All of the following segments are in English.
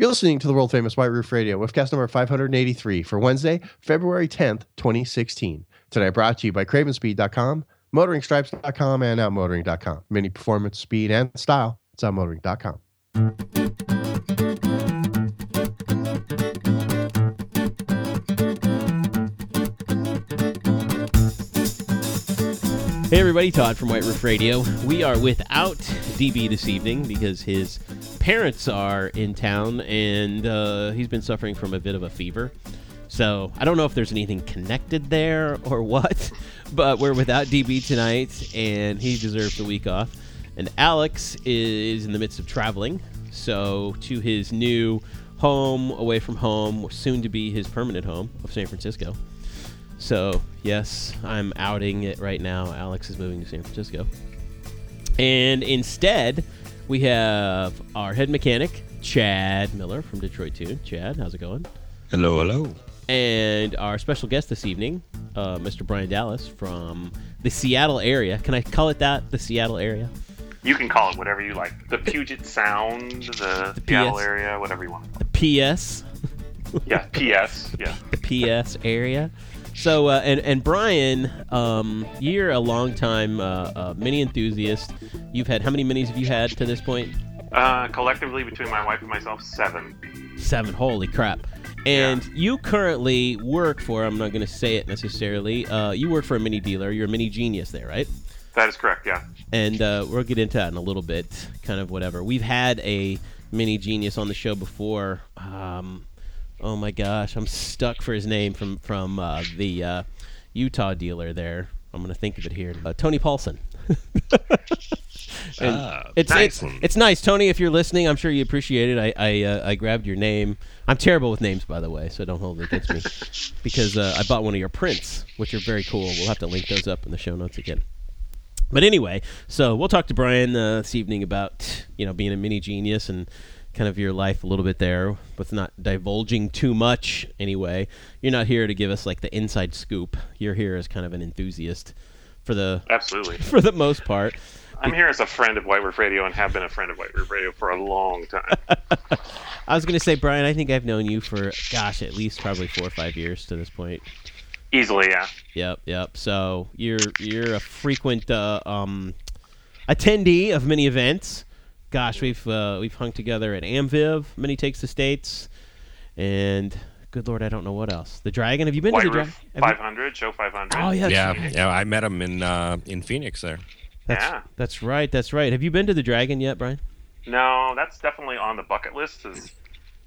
You're listening to the world famous White Roof Radio Woofcast number 583 for Wednesday, February 10th, 2016. Today brought to you by CravenSpeed.com, MotoringStripes.com, and OutMotoring.com. Mini performance, speed, and style. It's OutMotoring.com. Hey everybody, Todd from White Roof Radio. We are without DB this evening because his parents are in town and uh, he's been suffering from a bit of a fever. So I don't know if there's anything connected there or what, but we're without DB tonight and he deserves a week off. And Alex is in the midst of traveling, so to his new home away from home, soon to be his permanent home of San Francisco. So, yes, I'm outing it right now. Alex is moving to San Francisco. And instead, we have our head mechanic, Chad Miller from Detroit Tune. Chad, how's it going? Hello, hello. And our special guest this evening, uh, Mr. Brian Dallas from the Seattle area. Can I call it that? The Seattle area? You can call it whatever you like. The Puget Sound, the, The Seattle PS. area, whatever you want. The PS? Yeah, PS. Yeah. the PS area. So, uh, and, and Brian, um, you're a long time uh, uh, mini enthusiast. You've had, how many minis have you had to this point? Uh, collectively, between my wife and myself, seven. Seven. Holy crap. And you currently work for, I'm not going to say it necessarily, uh, you work for a mini dealer. You're a mini genius there, right? That is correct. Yeah. And uh, we'll get into that in a little bit, kind of whatever. We've had a mini genius on the show before. Um, oh my gosh, I'm stuck for his name from from uh, the uh, Utah dealer there. I'm gonna think of it here. Uh, Tony Paulson. Ah, it's, nice. it's it's nice, Tony. If you're listening, I'm sure you appreciate it. I I, uh, I grabbed your name. I'm terrible with names, by the way, so don't hold it against me. because uh, I bought one of your prints, which are very cool. We'll have to link those up in the show notes again. But anyway, so we'll talk to Brian uh, this evening about you know being a mini genius and kind of your life a little bit there, with not divulging too much. Anyway, you're not here to give us like the inside scoop. You're here as kind of an enthusiast for the Absolutely. for the most part. I'm here as a friend of White Roof Radio and have been a friend of White Roof Radio for a long time. I was going to say, Brian, I think I've known you for, gosh, at least probably four or five years to this point. Easily, yeah. Yep, yep. So you're you're a frequent uh, um, attendee of many events. Gosh, we've uh, we've hung together at Amviv, Mini Takes the States, and good lord, I don't know what else. The Dragon. Have you been White to the Dragon? 500, show 500. Oh yeah, that's, yeah, yeah. I met him in uh, in Phoenix there. that's, Yeah. that's right. That's right. Have you been to the Dragon yet, Brian? No, that's definitely on the bucket list. Is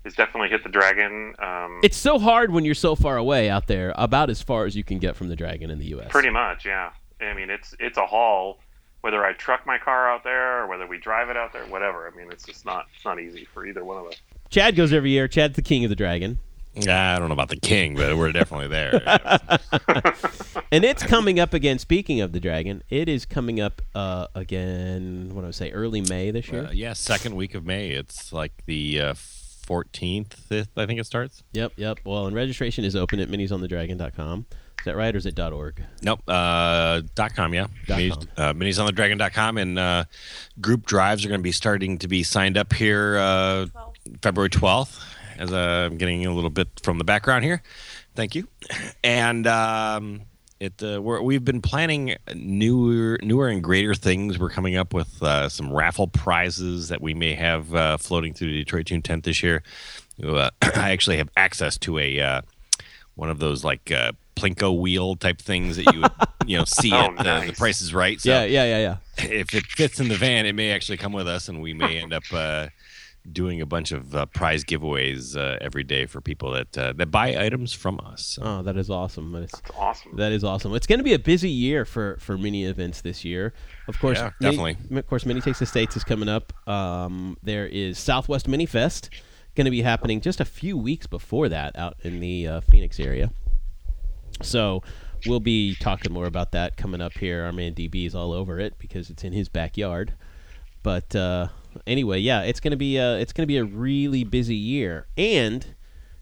is definitely hit the dragon. Um, It's so hard when you're so far away out there, about as far as you can get from the Dragon in the U.S. pretty much, yeah. I mean, it's it's a haul. Whether I truck my car out there or whether we drive it out there, whatever. I mean, it's just not it's not easy for either one of us. Chad goes every year. Chad's the king of the Dragon. Yeah, I don't know about the king, but we're definitely there. and it's coming up again. Speaking of the dragon, it is coming up uh, again. What do I say? Early May this year. uh, yeah, second week of May. It's like the uh, 14th, I think it starts. Yep, yep. Well, and registration is open at minisonthedragon.com. Is that right, or is it .org? Nope. Uh, dot com, yeah. Dot Minis, com. Uh, minisonthedragon.com. And uh, group drives are going to be starting to be signed up here uh, February 12th, as uh, I'm getting a little bit from the background here. Thank you. And um, it uh, we're, we've been planning newer, newer and greater things. We're coming up with uh, some raffle prizes that we may have uh, floating through the Detroit Tune tent this year. Uh, I actually have access to a uh, one of those like uh, plinko wheel type things that you would, you know see Oh, at the, the. Price is Right. So yeah, yeah, yeah, yeah. if it fits in the van, it may actually come with us, and we may end up uh, doing a bunch of uh, prize giveaways uh, every day for people that uh, that buy items from us. So, Oh, that is awesome. That is It's awesome. that is awesome. It's going to be a busy year for for mini events this year. Of course, Yeah, Mini- definitely. of course, Mini Takes the States is coming up. Um, there is Southwest Mini Fest going to be happening just a few weeks before that out in the uh, Phoenix area. So we'll be talking more about that coming up here. Our man DB is all over it because it's in his backyard. But uh, anyway, yeah, it's gonna be uh, it's gonna be a really busy year. And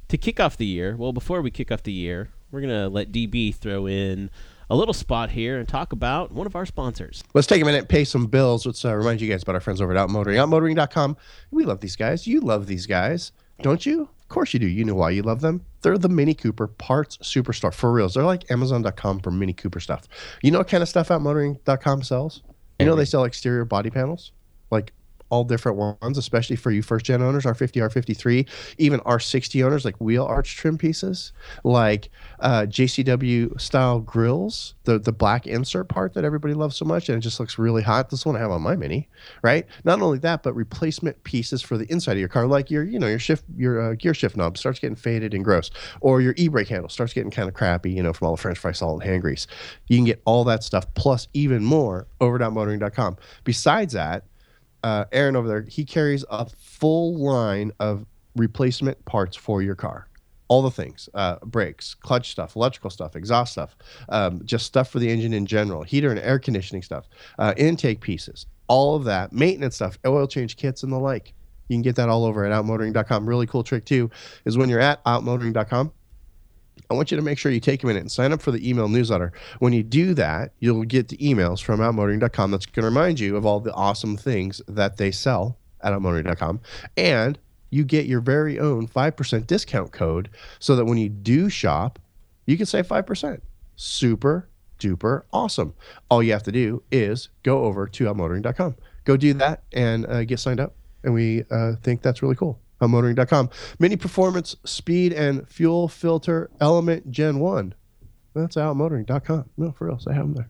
to kick off the year, well, before we kick off the year, we're gonna let DB throw in a little spot here and talk about one of our sponsors. Let's take a minute, pay some bills. Let's uh, remind you guys about our friends over at Outmotoring. Outmotoring.com. We love these guys. You love these guys. don't you? Of course you do. You know why you love them. They're the Mini Cooper parts superstar for reals. They're like Amazon.com for Mini Cooper stuff. You know what kind of stuff Outmotoring.com sells? You know they sell exterior body panels, like all different ones, especially for you first gen owners, R50, R53, even R60 owners, like wheel arch trim pieces, like uh, JCW style grills, the the black insert part that everybody loves so much, and it just looks really hot. This one I have on my Mini, right? Not only that, but replacement pieces for the inside of your car, like your you know your shift your uh, gear shift knob starts getting faded and gross, or your e brake handle starts getting kind of crappy, you know, from all the French fry salt and hand grease. You can get all that stuff plus even more over at outmotoring.com. Besides that uh, Aaron over there, he carries a full line of replacement parts for your car. All the things, uh, brakes, clutch stuff, electrical stuff, exhaust stuff, um, just stuff for the engine in general, heater and air conditioning stuff, uh, intake pieces, all of that, maintenance stuff, oil change kits, and the like. You can get that all over at outmotoring.com. Really cool trick, too, is when you're at outmotoring.com, I want you to make sure you take a minute and sign up for the email newsletter. When you do that, you'll get the emails from outmotoring.com that's going to remind you of all the awesome things that they sell at outmotoring.com. And you get your very own 5% discount code so that when you do shop, you can save 5%. Super duper awesome. All you have to do is go over to outmotoring.com. Go do that and uh, get signed up. And we uh, think that's really cool motoring.com. Mini performance, speed, and fuel filter element Gen 1. That's outmotoring.com. No, for real. I have them there.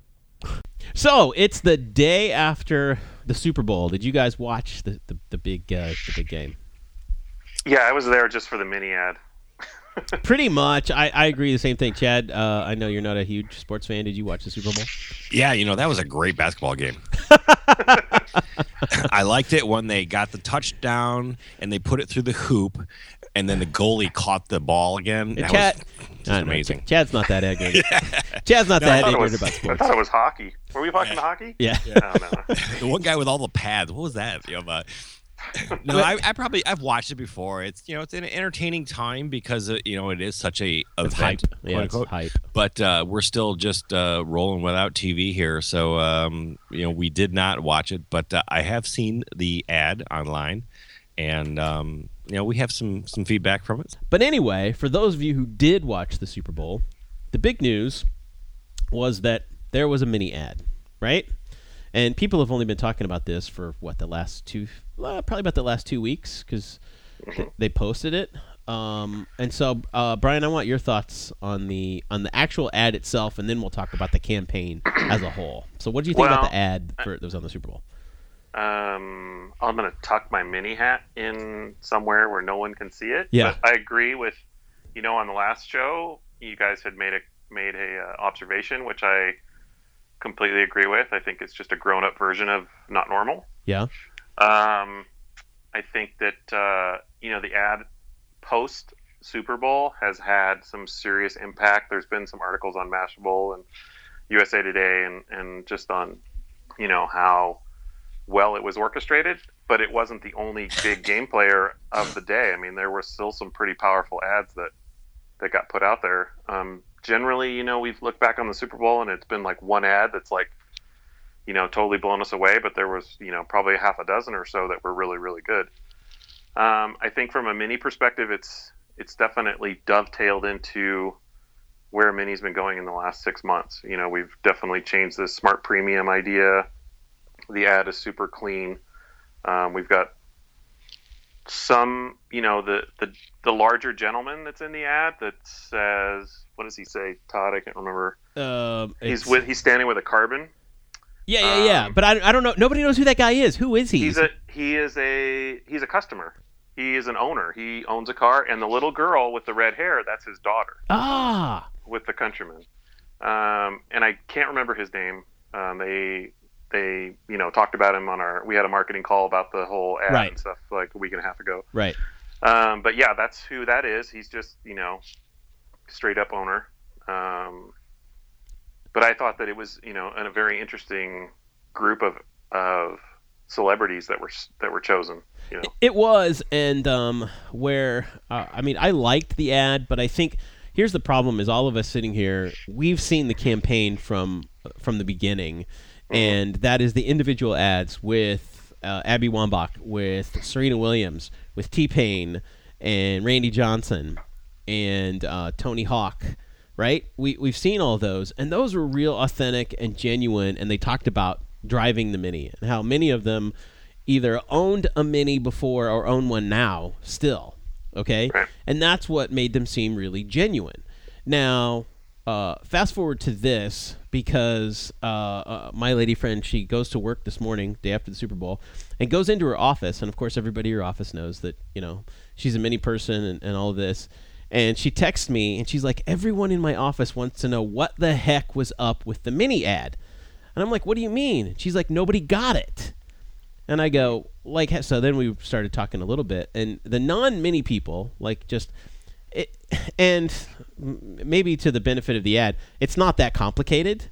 So it's the day after the Super Bowl. Did you guys watch the, the, the big uh, the big game? Yeah, I was there just for the mini ad. Pretty much. I, I agree the same thing. Chad, uh, I know you're not a huge sports fan. Did you watch the Super Bowl? Yeah, you know, that was a great basketball game. I liked it when they got the touchdown and they put it through the hoop and then the goalie caught the ball again. That Chad, was just I don't know. amazing. Chad's not that ignorant. Chad's not I that thought, it ignorant was, about I sports. thought it was hockey. Were we talking hockey? Yeah. No, no. The one guy with all the pads. What was that? You know, but no, I, I probably I've watched it before. It's you know it's an entertaining time because uh, you know it is such a It's hype. Yeah, quote it's unquote. hype. But uh, we're still just uh, rolling without TV here, so um, you know we did not watch it. But uh, I have seen the ad online, and um, you know we have some some feedback from it. But anyway, for those of you who did watch the Super Bowl, the big news was that there was a mini ad, right? And people have only been talking about this for what the last two, uh, probably about the last two weeks, because they posted it. Um, and so, uh, Brian, I want your thoughts on the on the actual ad itself, and then we'll talk about the campaign as a whole. So, what do you think about the ad for, that was on the Super Bowl? Um, I'm gonna tuck my mini hat in somewhere where no one can see it. Yeah. But I agree with, you know, on the last show, you guys had made a made a uh, observation, which I completely agree with. I think it's just a grown up version of not normal. Yeah, Um, I think that uh, you know the ad post Super Bowl has had some serious impact. There's been some articles on Mashable and USA Today, and and just on you know how well it was orchestrated. But it wasn't the only big game player of the day. I mean, there were still some pretty powerful ads that that got put out there. Um, generally, you know, we've looked back on the Super Bowl and it's been like one ad that's like you know, totally blown us away, but there was, you know, probably a half a dozen or so that were really, really good. Um, I think from a mini perspective, it's it's definitely dovetailed into where mini's been going in the last six months. You know, we've definitely changed this smart premium idea. The ad is super clean. Um, we've got some, you know, the, the the larger gentleman that's in the ad that says, what does he say, Todd? I can't remember. um, He's with he's standing with a carbon. yeah, yeah, yeah. um, But I, I don't know. Nobody knows who that guy is. Who is he? he's a he is a he's a customer. He is an owner. He owns a car, and the little girl with the red hair that's his daughter ah, with the countryman. Um, and I can't remember his name. Um, they they you know talked about him on our we had a marketing call about the whole ad Right. and stuff like a week and a half ago. right. Um, but yeah, that's who that is. He's just you know straight up owner. Um, but I thought that it was you know a very interesting group of of celebrities that were that were chosen. You know. It was, and um, where uh, I mean, I liked the ad, but I think here's the problem: is all of us sitting here, we've seen the campaign from from the beginning, and that is the individual ads with uh, Abby Wambach, with Serena Williams, with T Pain, and Randy Johnson and uh, Tony Hawk. Right? We we've seen all those, and those were real, authentic, and genuine. And they talked about driving the Mini and how many of them either owned a Mini before or own one now still. Okay, and that's what made them seem really genuine. Now, uh, fast forward to this because uh, uh, my lady friend she goes to work this morning, day after the Super Bowl, and goes into her office, and of course everybody in her office knows that you know she's a mini person and, and all of this. And she texts me, and she's like, "Everyone in my office wants to know what the heck was up with the mini ad." And I'm like, "What do you mean?" She's like, "Nobody got it." And I go, like, so then we started talking a little bit, and the non-mini people, like, just it, and maybe to the benefit of the ad, it's not that complicated.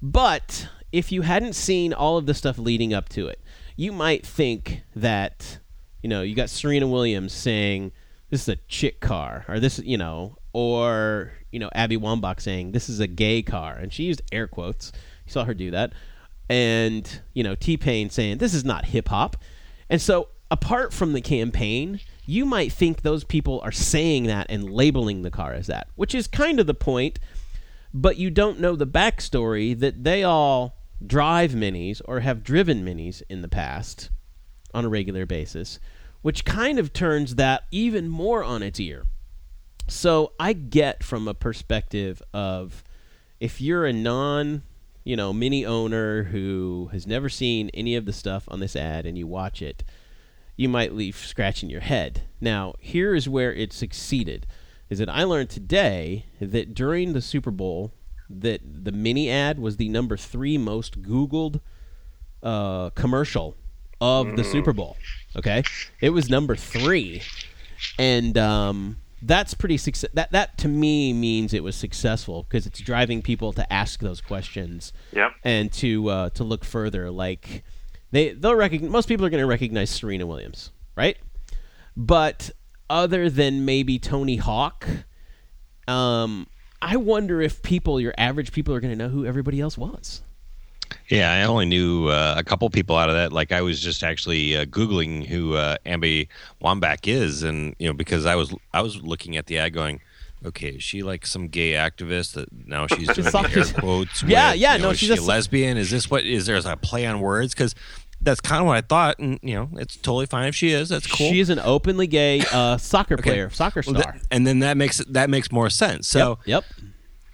But if you hadn't seen all of the stuff leading up to it, you might think that, you know, you got Serena Williams saying, this is a chick car, or this, you know, or, you know, Abby Wambach saying, this is a gay car. And she used air quotes. You saw her do that. And, you know, T Pain saying, this is not hip hop. And so, apart from the campaign, you might think those people are saying that and labeling the car as that, which is kind of the point but you don't know the backstory that they all drive minis or have driven minis in the past on a regular basis, which kind of turns that even more on its ear. So I get from a perspective of if you're a non, you know, mini owner who has never seen any of the stuff on this ad and you watch it, you might leave scratching your head. Now, here is where it succeeded. Is that I learned today that during the Super Bowl that the mini ad was the number three most Googled uh, commercial of the Super Bowl. Okay, it was number three, and um, that's pretty success. That that to me means it was successful because it's driving people to ask those questions Yep. and to uh, to look further. Like they they'll recognize most people are going to recognize Serena Williams, right? But other than maybe Tony Hawk, um, I wonder if people, your average people, are going to know who everybody else was. Yeah, I only knew uh, a couple people out of that. Like I was just actually uh, googling who uh, Ambi Wambach is, and you know because I was I was looking at the ad going, okay, is she like some gay activist that now she's doing air quotes? Yeah, with, yeah, you know, no, is she's she a- a lesbian? Is this what is there a play on words? Because that's kind of what I thought, and you know it's totally fine if she is. That's cool. She is an openly gay uh, soccer player, soccer Well, star. that- and then that makes that makes more sense. So yep.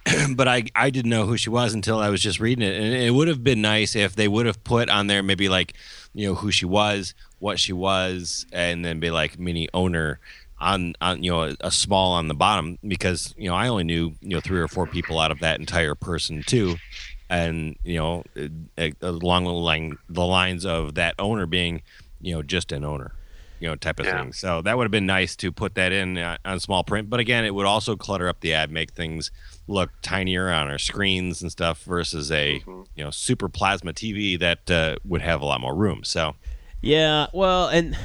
but I I didn't know who she was until I was just reading it, and it would have been nice if they would have put on there maybe like you know who she was, what she was, and then be like mini owner on on you know a, a small on the bottom because you know I only knew you know three or four people out of that entire person too, and you know uh, along the line the lines of that owner being you know just an owner. You know, type of Yeah. thing. So that would have been nice to put that in uh, on small print. But again, it would also clutter up the ad, make things look tinier on our screens and stuff versus a you know super plasma TV that uh, would have a lot more room. So Yeah, well, and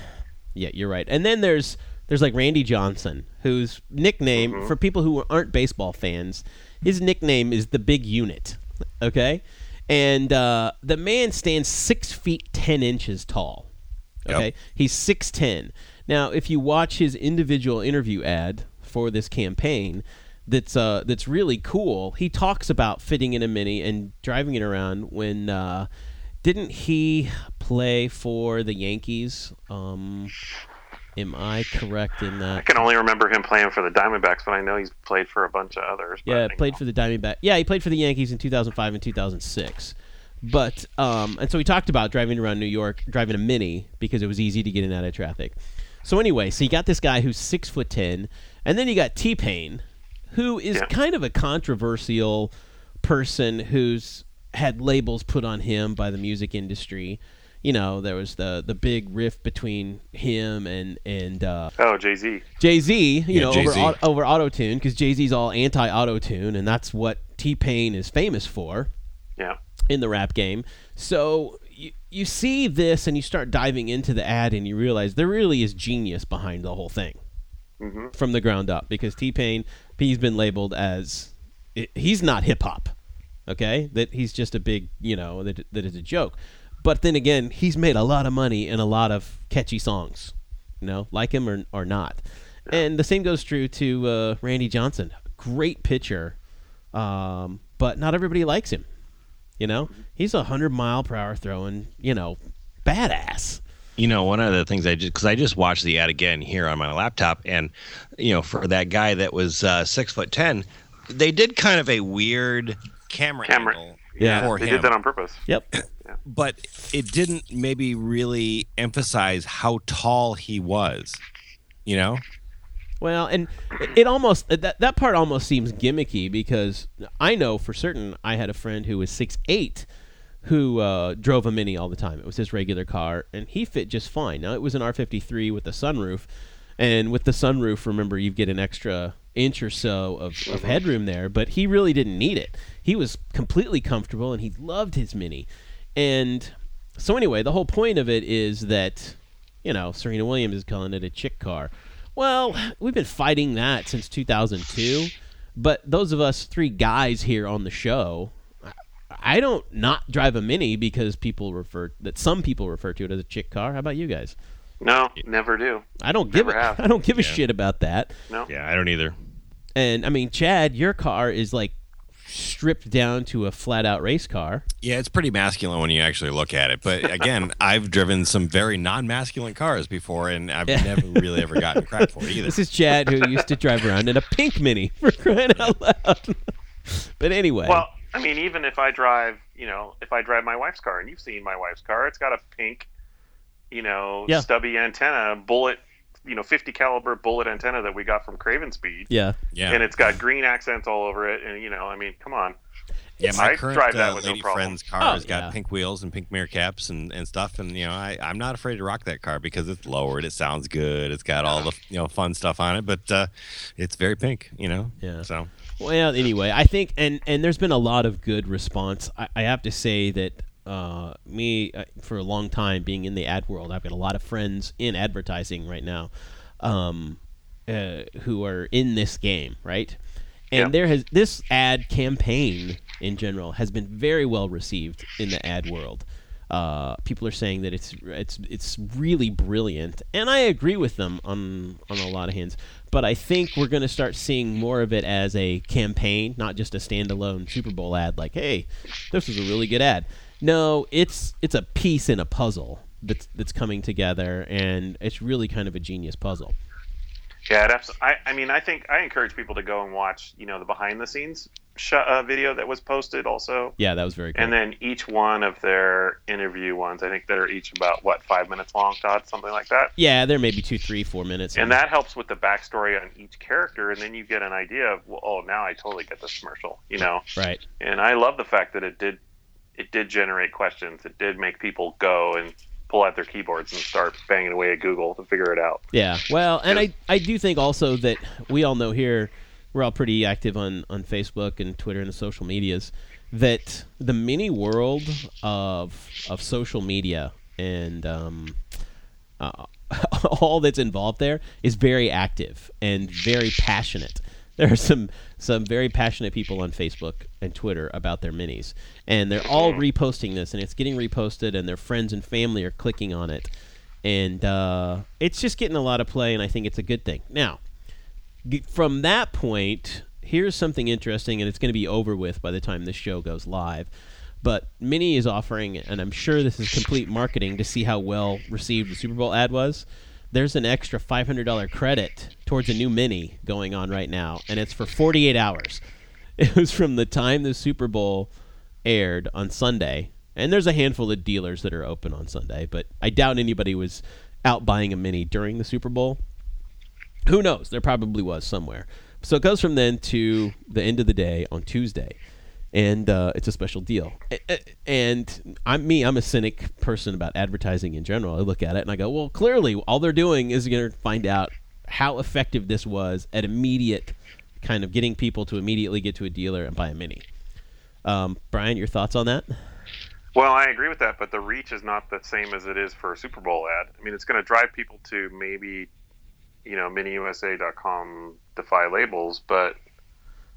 yeah, you're right. And then there's there's like Randy Johnson, whose nickname for people who aren't baseball fans, his nickname is the Big Unit. Okay, and uh, the man stands six feet ten inches tall. Yep. Okay, he's six ten. Now, if you watch his individual interview ad for this campaign, that's uh, that's really cool. He talks about fitting in a mini and driving it around when. Uh, didn't he play for the Yankees? Um, am I correct in that? I can only remember him playing for the Diamondbacks, but I know he's played for a bunch of others. Yeah, played for the Diamondback. Yeah, he played for the Yankees in 2005 and 2006. But um, and so we talked about driving around New York, driving a mini because it was easy to get in and out of traffic. So anyway, so you got this guy who's six foot ten, and then you got T Pain, who is Yeah. kind of a controversial person who's had labels put on him by the music industry. You know, there was the the big rift between him and and uh, Oh, Jay Z. Jay Z, you Yeah, know, over Jay-Z. au- over auto tune because Jay Z's all anti auto tune, and that's what T Pain is famous for Yeah. in the rap game. So you, you see this and you start diving into the ad and you realize there really is genius behind the whole thing hmm from the ground up because T Pain he's been labeled as he's not hip hop, okay? That he's just a big you know that that is a joke. But then again, he's made a lot of money and a lot of catchy songs, you know, like him or or not. And the same goes true to uh, Randy Johnson. Great pitcher, um, but not everybody likes him. You know, he's a hundred mile per hour throwing. You know, badass. You know, one of the things I just because I just watched the ad again here on my laptop, and you know, for that guy that was uh, six foot ten, they did kind of a weird camera, Camera. angle Yeah. for They him, did that on purpose. Yep. but it didn't maybe really emphasize how tall he was. You know, Well, and it- almost that that part almost seems gimmicky because I know for certain I had a friend who was six eight who uh, drove a Mini all the time. It was his regular car, and he fit just fine. Now it was an R53 with a sunroof, and with the sunroof, remember you get an extra inch or so of, of headroom there, but he really didn't need it. He was completely comfortable, and he loved his Mini. And so anyway, the whole point of it is that you know, Serena Williams is calling it a chick car. Well, we've been fighting that since 2002, but those of us three guys here on the show, I don't not drive a Mini because people refer that some people refer to it as a chick car. How about you guys? No, never do. I don't give Never a, have. I don't give a shit about that. No. yeah, I don't either. And I mean, Chad, your car is like stripped down to a flat out race car. Yeah, it's pretty masculine when you actually look at it. But again, I've driven some very non-masculine cars before, and I've never really ever gotten cracked for it either. This is Chad who used to drive around in a pink Mini for crying out loud. but anyway, Well, I mean, even if I drive, you know, if I drive my wife's car, and you've seen my wife's car, it's got a pink, you know, Yeah. stubby antenna, bullet, you know, 50 caliber bullet antenna that we got from Craven Speed, yeah, Yeah, and it's got green accents all over it, and you know, I mean, come on. yeah. My I current drive that uh, with no lady problem. friend's car Oh, has got yeah. pink wheels and pink mirror caps and, and stuff, and you know, I I'm not afraid to rock that car because it's lowered, it sounds good, it's got all the you know fun stuff on it, but uh, it's very pink, you know. Yeah. So Well, anyway, I think, and and there's been a lot of good response. I, I have to say that uh, me uh, for a long time being in the ad world, I've got a lot of friends in advertising right now, um, uh, who are in this game, right? And Yeah. there has this ad campaign in general has been very well received in the ad world. Uh, people are saying that it's it's it's really brilliant, and I agree with them on on a lot of hands. But I think we're going to start seeing more of it as a campaign, not just a standalone Super Bowl ad. Like, hey, this was a really good ad. No, it's it's a piece in a puzzle that's that's coming together, and it's really kind of a genius puzzle. Yeah, it abs- I, I mean, I think I encourage people to go and watch, you know, the behind the scenes sh- uh, video that was posted also. Yeah, that was very cool. And then each one of their interview ones, I think that are each about what five minutes long, Todd, something like that. yeah, they're maybe two, three, four minutes. And that helps with the backstory on each character, and then you get an idea of, well, oh, now I totally get this commercial, you know. right. And I love the fact that it did, it did generate questions. It did make people go and pull out their keyboards and start banging away at Google to figure it out. Yeah, well, and I, I do think also that we all know here, we're all pretty active on, on Facebook and Twitter and the social medias, that the mini world of of social media and um, uh, all that's involved there is very active and very passionate. There are some some very passionate people on Facebook and Twitter about their minis, and they're all reposting this, and it's getting reposted, and their friends and family are clicking on it, and uh, it's just getting a lot of play, and I think it's a good thing. Now, from that point, here's something interesting, and it's going to be over with by the time this show goes live. But Mini is offering, and I'm sure this is complete marketing to see how well received the Super Bowl ad was. There's an extra $500 credit towards a new Mini going on right now, and it's for 48 hours. It was from the time the Super Bowl aired on Sunday, and there's a handful of dealers that are open on Sunday, but I doubt anybody was out buying a Mini during the Super Bowl who knows? There probably was somewhere. So it goes from then to the end of the day on Tuesday, and uh, it's a special deal. And I'm me. I'm a cynic person about advertising in general. I look at it and I go, well, clearly all they're doing is going to find out how effective this was at immediate kind of getting people to immediately get to a dealer and buy a mini. Um, Brian, your thoughts on that? Well, I agree with that, but the reach is not the same as it is for a Super Bowl ad. I mean, it's going to drive people to maybe, you know, miniusa.com defy labels, but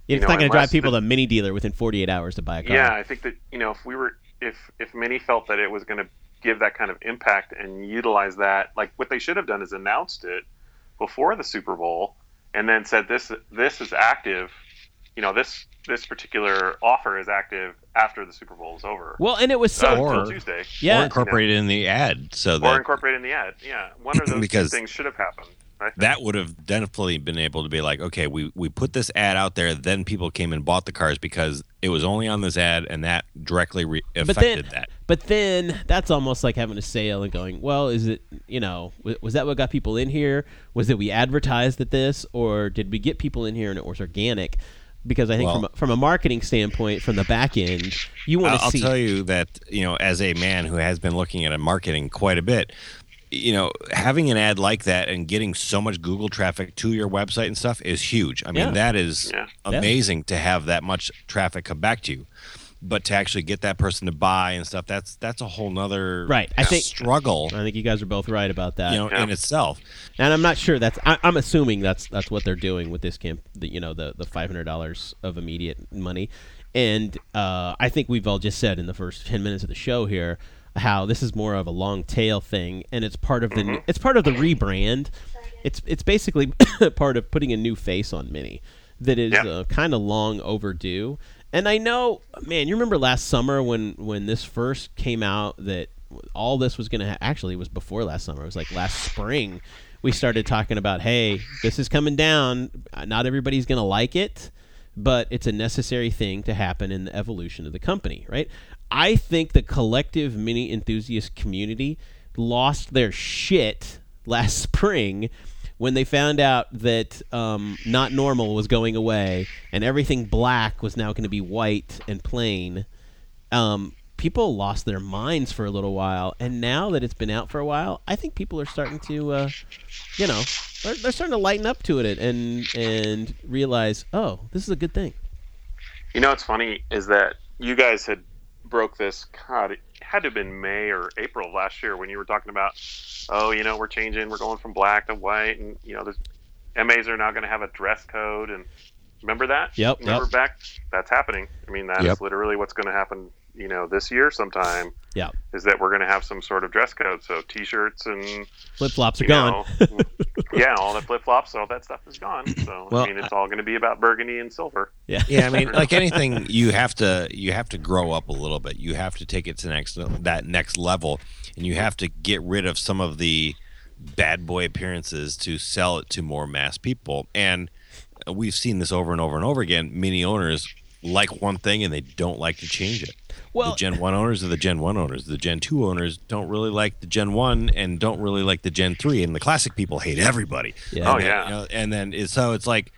It's know, not going to drive people the- to a mini dealer within 48 hours to buy a car. yeah, I think that you know, if we were, if if Mini felt that it was going to give that kind of impact and utilize that, like what they should have done is announced it before the Super Bowl, and then said this this is active. You know this this particular offer is active after the Super Bowl is over. Well, and it was so uh, Or- until Tuesday. or yeah. incorporate it in the ad so Or that incorporate in the ad. Yeah, one of those Because- two things should have happened. I think. that would have definitely been able to be like, okay, we we put this ad out there, then people came and bought the cars because it was only on this ad, and that directly re- But affected then, that. but then that's almost like having a sale and going, well, is it, you know, was, was that what got people in here? Was it we advertised at this, or did we get people in here and it was organic? Because I think Well- from a, from a marketing standpoint, from the back end, you want I'll, to I'll tell you that you know, as a man who has been looking at a marketing quite a bit, you know, having an ad like that and getting so much Google traffic to your website and stuff is huge. I mean, Yeah. that is Yeah. Yeah. amazing to have that much traffic come back to you. But to actually get that person to buy and stuff, that's that's a whole nother Right. I think- struggle, I think you guys are both right about that. you know, Yeah. in itself. and I'm not sure that's. I, I'm assuming that's that's what they're doing with this camp. The, you know, the the five hundred dollars of immediate money, and uh, I think we've all just said in the first ten minutes of the show here how this is more of a long tail thing, and it's part of the it's part of the rebrand. It's it's basically part of putting a new face on Mini that is Yeah. uh, kind of long overdue. And I know, man, you remember last summer when when this first came out that all this was going to ha- actually it was before last summer. It was like last spring we started talking about, hey, this is coming down. Uh, Not everybody's going to like it, but it's a necessary thing to happen in the evolution of the company, right? I think the collective mini enthusiast community lost their shit last spring when they found out that um, not normal was going away and everything black was now going to be white and plain. Um, people lost their minds for a little while, and now that it's been out for a while, I think people are starting to, uh, you know, they're, they're starting to lighten up to it and and realize, oh, this is a good thing. You know what's funny is that you guys had broke this. God, it had to have been May or April of last year when you were talking about, oh, you know, we're changing, we're going from black to white, and you know, there's MAs are now going to have a dress code, and remember that? Yep, Remember yep. back? That's happening. I mean, that is Yep. literally what's going to happen. You know, this year sometime Yeah, is that we're going to have some sort of dress code. So t-shirts and flip flops are you gone. know, yeah, all the flip flops, all that stuff is gone. So Well, I mean, it's all going to be about burgundy and silver. yeah, Yeah, I mean, like anything, you have to you have to grow up a little bit. You have to take it to next that next level, and you have to get rid of some of the bad boy appearances to sell it to more mass people. And we've seen this over and over and over again. Many owners like one thing and they don't like to change it. Well- the Gen One owners are the Gen One owners. The Gen Two owners don't really like the Gen One and don't really like the Gen Three. And the classic people hate everybody. Yeah. Oh, And then, yeah. you know, and then it, so it's like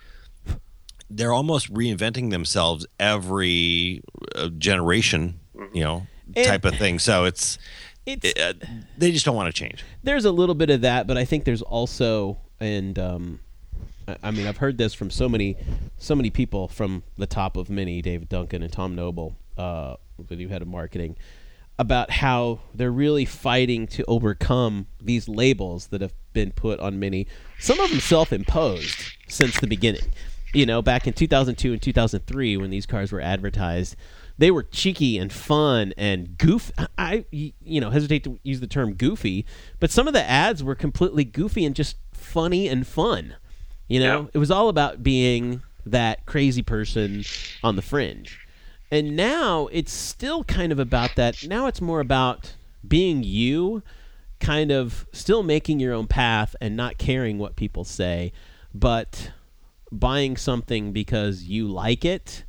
they're almost reinventing themselves every uh, generation, you know, And- type of thing. So it's it's uh, they just don't want to change. there's a little bit of that, but I think there's also, and um, I- I mean, I've heard this from so many, so many people from the top of Mini, David Duncan and Tom Noble, uh, the new head of marketing, about how they're really fighting to overcome these labels that have been put on Mini. Some of them self-imposed since the beginning. You know, back in 2002 and 2003, when these cars were advertised, they were cheeky and fun and goof. I, you know, hesitate to use the term goofy, but some of the ads were completely goofy and just funny and fun. You know, Yeah. it was all about being that crazy person on the fringe. And now it's still kind of about that. Now it's more about being you, kind of still making your own path and not caring what people say, but buying something because you like it.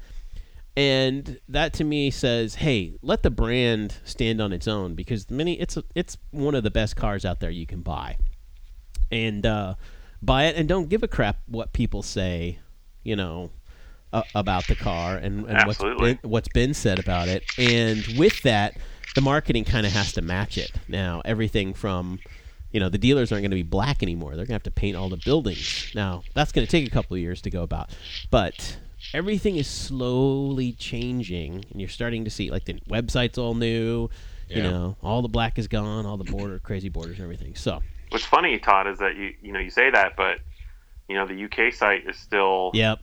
And that to me says, hey, let the brand stand on its own because Mini it's a, it's one of the best cars out there you can buy. And uh, buy it and don't give a crap what people say, you know, uh, about the car and, and what's Absolutely. been, what's been said about it. And with that, the marketing kind of has to match it. Now, everything from you know, the dealers aren't going to be black anymore. They're going to have to paint all the buildings. Now, that's going to take a couple of years to go about. But everything is slowly changing, and you're starting to see, like, the website's all new. You know, all the black is gone, all the border, crazy borders and everything. So, What's funny, Todd, is that you you know you say that, but you know the UK site is still yep.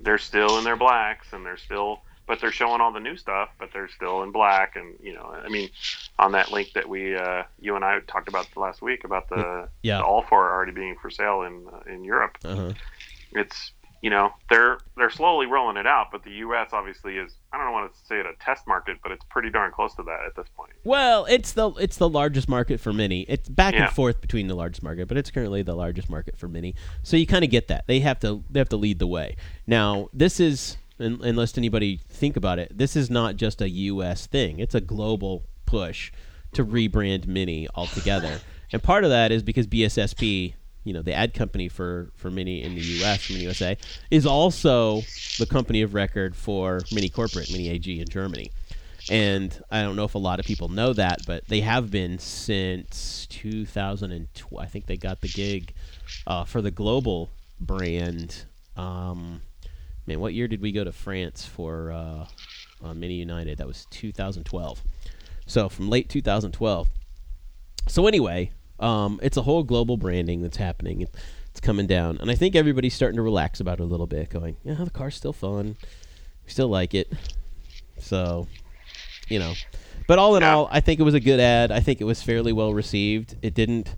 They're still in their blacks and they're still but they're showing all the new stuff, but they're still in black. And you know, I mean, on that link that we, uh, you and I talked about last week about the, Yeah. the all four already being for sale in uh, in Europe. Uh-huh. It's you know they're they're slowly rolling it out, but the U.S. obviously is I don't want to say it a test market, but it's pretty darn close to that at this point. Well, it's the it's the largest market for Mini. It's back Yeah. and forth between the largest market, but it's currently the largest market for Mini. So you kind of get that. They have to they have to lead the way. Now, this is unless anybody think about it, this is not just a US thing. It's a global push to rebrand Mini altogether. and part of that is because BSSP, you know, the ad company for for Mini in the US, Mini USA, is also the company of record for Mini Corporate, Mini AG in Germany. And I don't know if a lot of people know that, but they have been since 2012. I think they got the gig uh, for the global brand. Um, man, what year did we go to France for uh, uh, Mini United? That was 2012. So from late 2012. So anyway, um, it's a whole global branding that's happening. It's coming down, and I think everybody's starting to relax about it a little bit, going, "Yeah, the car's still fun. We still like it." So, you know, but all in Yeah. all, I think it was a good ad. I think it was fairly well received. It didn't.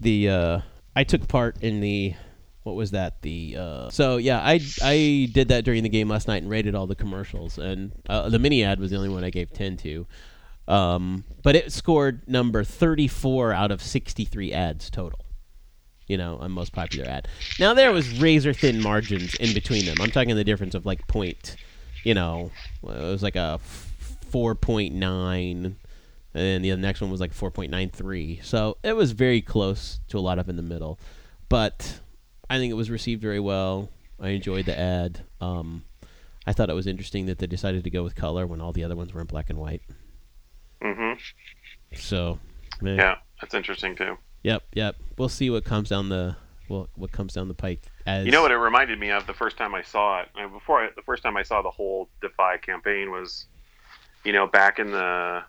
The uh, I took part in the what was that the uh, so yeah I I did that during the game last night and rated all the commercials and uh, the mini ad was the only one I gave ten to. Um, but it scored number 34 out of 63 ads total. You know, on most popular ad. Now there was razor thin margins in between them. I'm talking the difference of like point, you know, it was like a 4.9 and the next one was like 4.93. So it was very close to a lot of in the middle. But I think it was received very well. I enjoyed the ad. Um, I thought it was interesting that they decided to go with color when all the other ones were in black and white. Hmm So, man. Yeah, that's interesting too. Yep, yep. We'll see what comes down the well, what comes down the pike. As You know what it reminded me of the first time I saw it. Uh, Before I, the first time I saw the whole Defy campaign was, you know, back in the,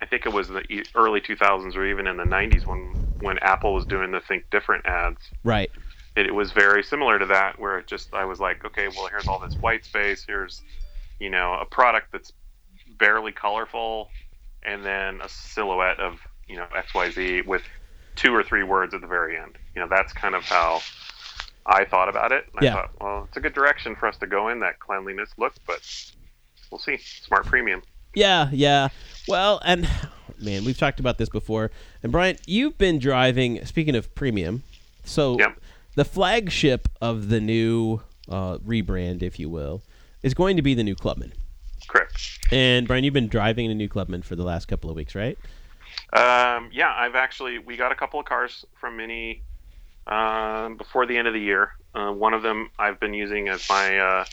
I think it was the early 2000s or even in the 90s when when Apple was doing the Think Different ads. Right. It, it was very similar to that, where it just I was like, okay, well here's all this white space. Here's, you know, a product that's barely colorful, and then a silhouette of you know X Y Z with two or three words at the very end. You know, that's kind of how I thought about it. And Yeah. I thought, well, it's a good direction for us to go in that cleanliness look, but we'll see. Smart premium. Yeah, yeah. Well, and man, we've talked about this before. And Brian, you've been driving. Speaking of premium, so Yep. the flagship of the new uh, rebrand, if you will, is going to be the new Clubman. Correct. And Brian, you've been driving a new Clubman for the last couple of weeks, right? Um, yeah, I've actually we got a couple of cars from Mini um, before the end of the year. Uh, one of them I've been using as my uh,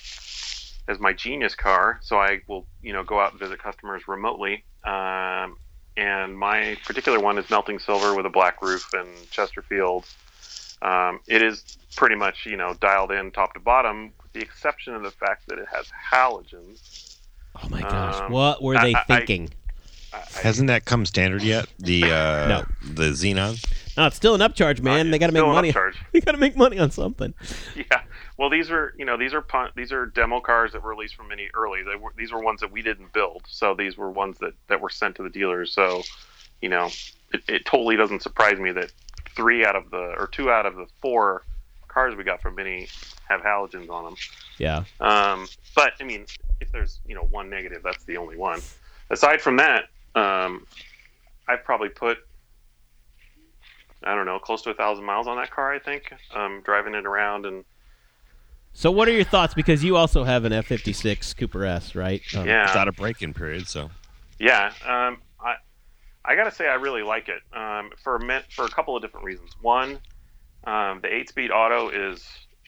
as my Genius car, so I will you know go out and visit customers remotely. Um, and my particular one is melting silver with a black roof and Chesterfield. Um, it is pretty much you know dialed in top to bottom, with the exception of the fact that it has halogens. Oh my gosh, Um, what were they I- I- thinking? I, I- Hasn't that come standard yet? The uh, No. the Xenon. no, it's still an upcharge, man. uh, they got to make money. upcharge. They got to make money on something. Yeah. Well, these are you know these are pun- these are demo cars that were released from Mini early. They were these were ones that we didn't build, so these were ones that that were sent to the dealers. So, you know, it, it totally doesn't surprise me that three out of the or two out of the four cars we got from Mini have halogens on them. Yeah. Um, but I mean, if there's you know one negative, that's the only one. Aside from that, um, I've probably put I don't know close to a thousand miles on that car. I think um, driving it around and So, what are your thoughts? Because you also have an F fifty six Cooper S, right? Um, yeah, Without a break-in period, so Yeah, um, I I gotta say I really like it um, for a for a couple of different reasons. One, um, the eight-speed auto is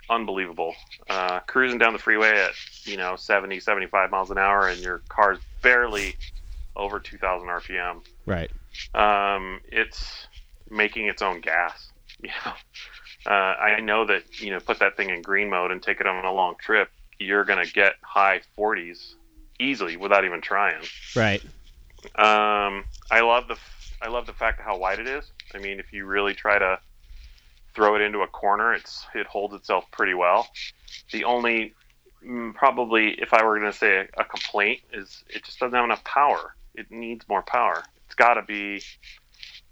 unbelievable. Uh, cruising down the freeway at you know 70, 75 miles an hour, and your car's barely over 2,000 RPM. Right. Um, it's making its own gas. Know, uh, I know that you know put that thing in green mode and take it on a long trip, you're gonna get high 40s easily without even trying. Right. Um, I love the I love the fact of how wide it is. I mean, if you really try to throw it into a corner, it's it holds itself pretty well. The only mm, probably, if I were going to say a, a complaint, is it just doesn't have enough power. It needs more power. It's got to be,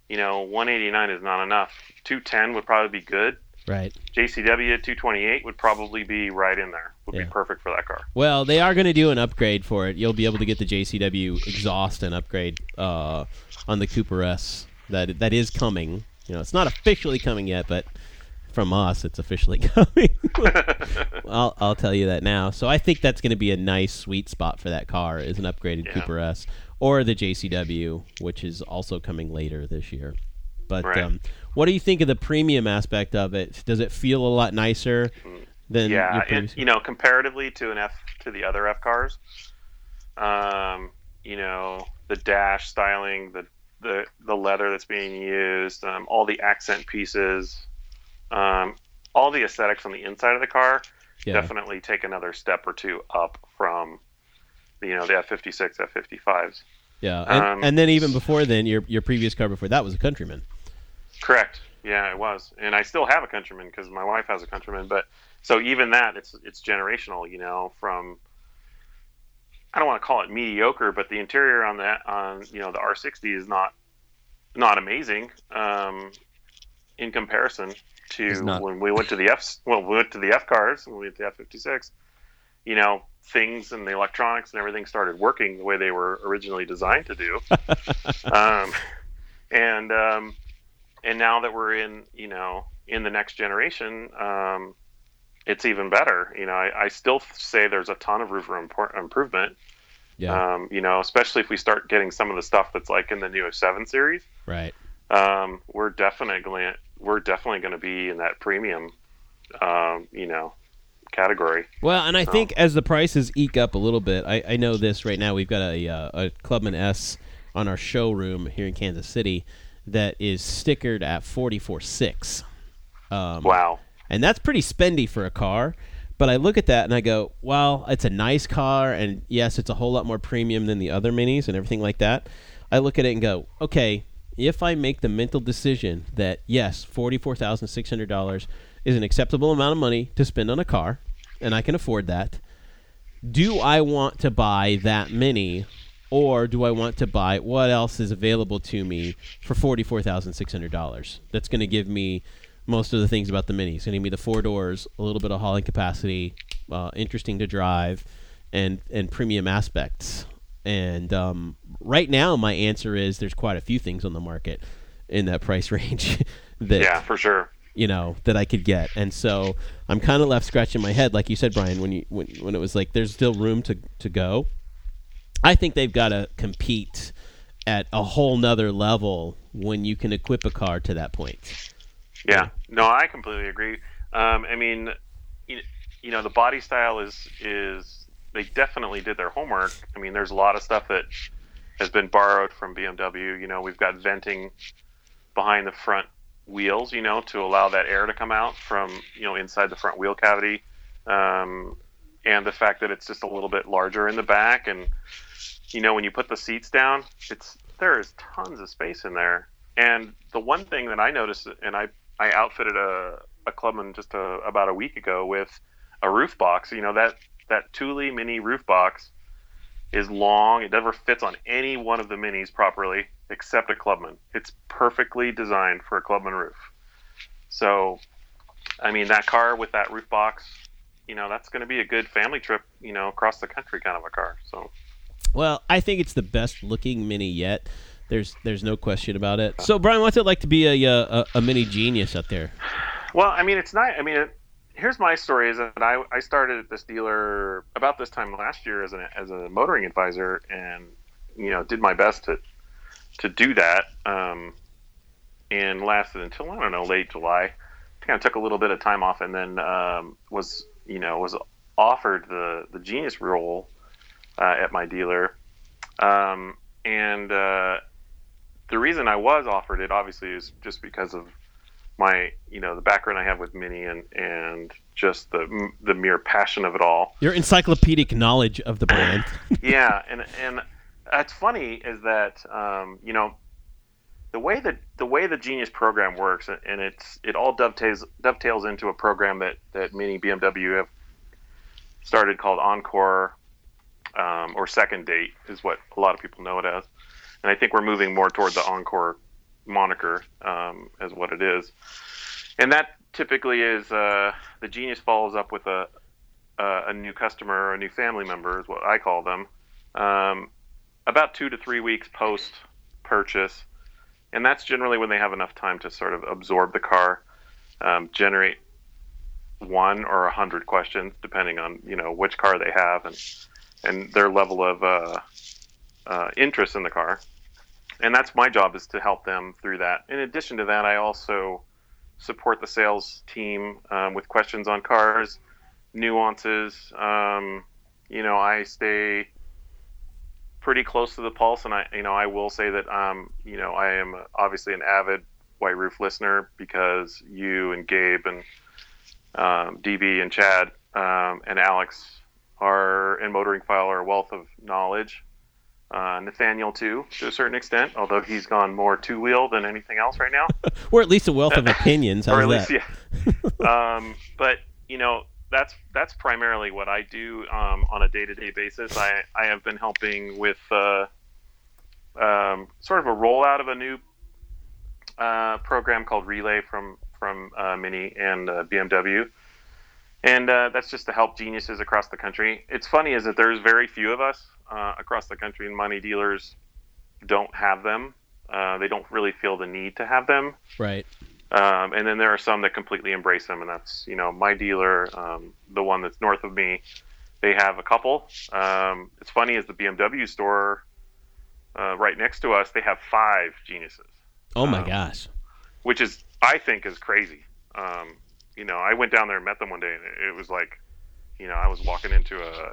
you know, 189 is not enough. 210 would probably be good. Right. JCW 228 would probably be right in there. Would Yeah. be perfect for that car. Well, they are going to do an upgrade for it. You'll be able to get the JCW exhaust and upgrade uh, on the Cooper S. That that is coming. You know, it's not officially coming yet, but from us, it's officially coming. I'll I'll tell you that now. So I think that's going to be a nice sweet spot for that car is an upgraded Yeah. Cooper S or the JCW, which is also coming later this year. But Right. um, what do you think of the premium aspect of it? Does it feel a lot nicer than yeah, and, you know, comparatively to an F to the other F cars, um, you know, the dash styling, the the the leather that's being used, um, all the accent pieces, um, all the aesthetics on the inside of the car yeah. definitely take another step or two up from, you know, the F56, F55s. Yeah, and, Um, and then even before then, your your previous car before that was a Countryman. Correct. Yeah, it was, and I still have a Countryman because my wife has a Countryman. But so even that, it's it's generational. You know, from I don't want to call it mediocre, but the interior on that on you know the R60 is not not amazing um, in comparison to when we went to the F well we went to the F cars when we went to the F56. You know, things and the electronics and everything started working the way they were originally designed to do. um, and um, and now that we're in you know in the next generation um, it's even better you know I, I still say there's a ton of room for impor- improvement Yeah, um, you know especially if we start getting some of the stuff that's like in the new 7 series right. um, we're definitely we're definitely going to be in that premium um, you know category Well, and I So- think as the prices eke up a little bit, I, I know this right now. We've got a uh, a Clubman S on our showroom here in Kansas City that is stickered at forty four six. Um, wow and that's pretty spendy for a car. But I look at that and I go, well, it's a nice car, and yes, it's a whole lot more premium than the other minis and everything like that. I look at it and go, okay, if I make the mental decision that yes, forty-four thousand six hundred dollars is an acceptable amount of money to spend on a car, and I can afford that, do I want to buy that mini, or do I want to buy what else is available to me for forty-four thousand six hundred dollars? That's going to give me most of the things about the mini. It's going to be the four doors, a little bit of hauling capacity, uh, interesting to drive, and and premium aspects. And um, right now, my answer is there's quite a few things on the market in that price range that yeah for sure you know that I could get, and so I'm kind of left scratching my head, like you said, Brian, when you when, when it was like there's still room to to go. I think they've got to compete at a whole nother level when you can equip a car to that point. Yeah, no, I completely agree. Um, I mean, you, know, the body style is is they definitely did their homework. I mean, there's a lot of stuff that has been borrowed from BMW. You know, we've got venting behind the front wheels, you know, to allow that air to come out from you know inside the front wheel cavity, um, and the fact that it's just a little bit larger in the back, and you know, when you put the seats down, it's there is tons of space in there. And the one thing that I noticed, and I I outfitted a, a Clubman just a, about a week ago with a roof box. You know that that Thule mini roof box is long. It never fits on any one of the minis properly except a Clubman. It's perfectly designed for a Clubman roof. So, I mean, that car with that roof box, you know, that's going to be a good family trip, you know, across the country kind of a car. So, Well, I think it's the best looking mini yet. There's there's no question about it. So, Brian, what's it like to be a a, a mini genius out there? Well, I mean, it's not. I mean, it, here's my story: is that I, I started at this dealer about this time last year as an as a motoring advisor, and you know, did my best to to do that, um, and lasted until I don't know late July. Kind of took a little bit of time off, and then um, was you know was offered the the genius role uh, at my dealer, um, and uh, the reason I was offered it obviously is just because of my you know the background I have with Mini and and just the the mere passion of it all. Your encyclopedic knowledge of the brand. yeah, and and it's funny is that um, you know the way that the way the Genius program works, and it's it all dovetails dovetails into a program that that Mini BMW have started called Encore, um, or Second Date is what a lot of people know it as. And I think we're moving more toward the Encore moniker um, as what it is. And that typically is uh, the genius follows up with a, a, new customer or a new family member, is what I call them, um, about two to three weeks post purchase. And that's generally when they have enough time to sort of absorb the car, um, generate one or a hundred questions, depending on you know which car they have and and their level of uh, uh, interest in the car. And that's my job is to help them through that. In addition to that, I also support the sales team um, with questions on cars, nuances. Um, you know, I stay pretty close to the pulse, and I, you know, I will say that, um, you know, I am obviously an avid White Roof listener because you and Gabe and um, DB and Chad um, and Alex are in MotoringFile are a wealth of knowledge. Uh, Nathaniel too, to a certain extent, although he's gone more two wheel than anything else right now. or at least a wealth of opinions. Or at that? yeah. um, but you know, that's that's primarily what I do um, on a day to day basis. I I have been helping with uh, um, sort of a rollout of a new uh, program called Relay from from uh, Mini and uh, BMW. And uh, that's just to help geniuses across the country. It's funny is that there's very few of us uh, across the country, and money dealers don't have them. Uh, they don't really feel the need to have them. Right. Um, and then there are some that completely embrace them, and that's you know my dealer, um, the one that's north of me. They have a couple. Um, it's funny is the BMW store uh, right next to us. They have five geniuses, Oh my Um, gosh. which is I think is crazy. Um, you know, I went down there and met them one day, and it, it was like, you know, I was walking into a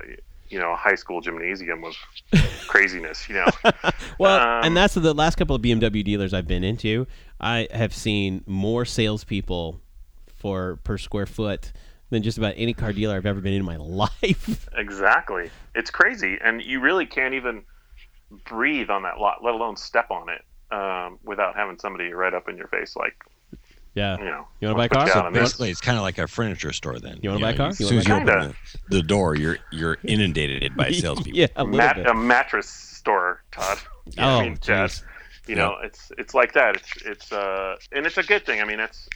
you know a high school gymnasium of craziness. You know, Well, Um, and that's the last couple of BMW dealers I've been into. I have seen more salespeople for per square foot than just about any car dealer I've ever been in my life. Exactly. It's crazy, and you really can't even breathe on that lot, let alone step on it, um, without having somebody right up in your face, like yeah. you know. You wanna buy a car? down So. Basically, it's kind of like a furniture store. Then You wanna buy a car? As soon as you wanna buy a open the, the door, you're you're inundated by salespeople. yeah, a Mat- a mattress store, Todd. Oh, I mean, Chad, jeez. you know, it's it's like that. It's it's uh, and it's a good thing. I mean, it's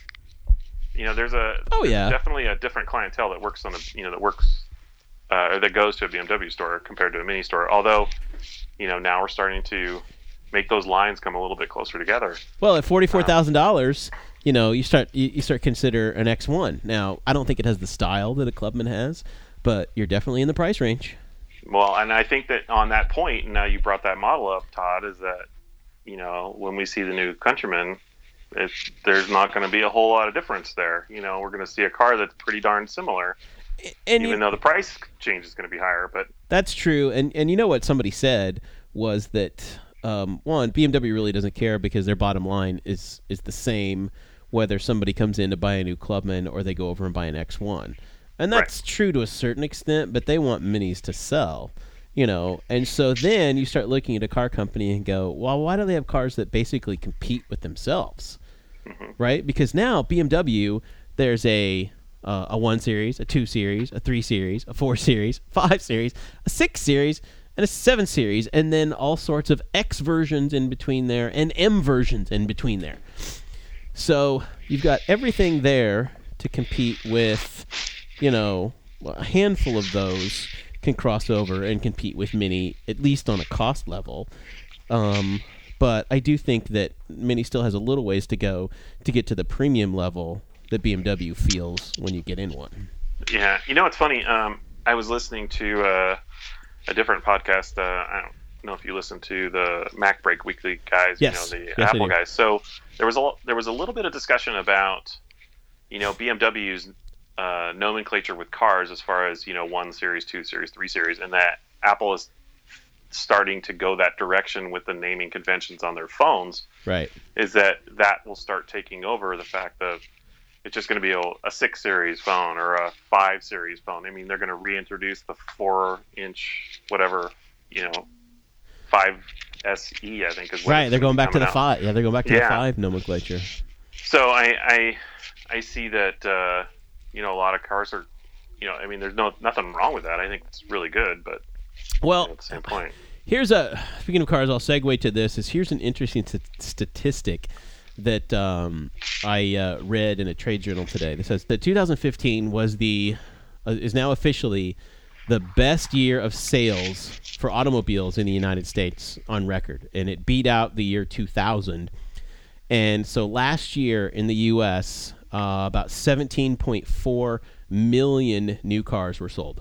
you know, there's a Oh, there's yeah. definitely a different clientele that works on a you know that works uh, or that goes to a BMW store compared to a mini store. Although, you know, now we're starting to make those lines come a little bit closer together. Well, at forty four thousand dollars, you know, you start you, you start consider an X one. Now, I don't think it has the style that a Clubman has, but you're definitely in the price range. Well, and I think that on that point, and now you brought that model up, Todd, is that you know when we see the new Countryman, it's, there's not going to be a whole lot of difference there. You know, we're going to see a car that's pretty darn similar, And you- even though the price change is going to be higher. But That's true, and and you know what somebody said was that um, one BMW really doesn't care because their bottom line is is the same whether somebody comes in to buy a new Clubman or they go over and buy an X1, and that's true to a certain extent. But they want minis to sell, you know, and so then you start looking at a car company and go, well, why do they have cars that basically compete with themselves, right? Because now BMW, there's a uh, a one series, a two series, a three series, a four series, five series, a six series, and a seven series, and then all sorts of X versions in between there and M versions in between there. So you've got everything there to compete with, you know, a handful of those can cross over and compete with Mini, at least on a cost level. Um, but I do think that Mini still has a little ways to go to get to the premium level that BMW feels when you get in one. yeah, you know, it's funny. Um, I was listening to uh, a different podcast. Uh, I don't know if you listen to the MacBreak Weekly guys. Yes. You know, the Yes, Apple guys. So there was a there was a little bit of discussion about you know BMW's uh, nomenclature with cars as far as you know one series, two series, three series, and that Apple is starting to go that direction with the naming conventions on their phones. Right. Is that that will start taking over the fact that it's just going to be a, a six series phone or a five series phone. I mean, they're going to reintroduce the four inch whatever you know five SE. I think is what Right. They're going back to the out. five. Yeah, they're going back to the five nomenclature. So I I, I see that uh, you know a lot of cars are you know, I mean, there's no nothing wrong with that. I think it's really good, but Well, you know, at the same point, Here's a speaking of cars. I'll segue to this. Is here's an interesting st- statistic that um, I uh, read in a trade journal today. That says that 2015 was the uh, is now officially the best year of sales for automobiles in the United States on record, and it beat out the year 2000. And so last year in the U.S., uh, about 17.4 million new cars were sold.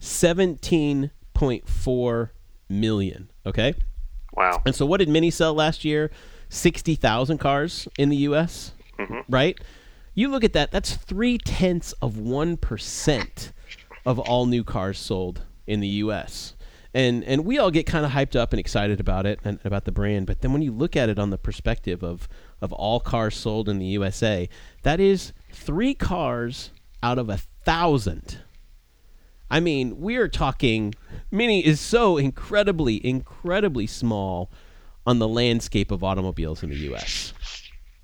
17.4 million. Okay. wow, And so what did Mini sell last year? 60,000 cars in the U.S., right? You look at that, that's three tenths of 1% of all new cars sold in the U.S. And, and we all get kind of hyped up and excited about it and about the brand. But then when you look at it on the perspective of, of all cars sold in the USA, that is three cars out of a thousand. I mean, we're talking. Mini is so incredibly, incredibly small on the landscape of automobiles in the U.S.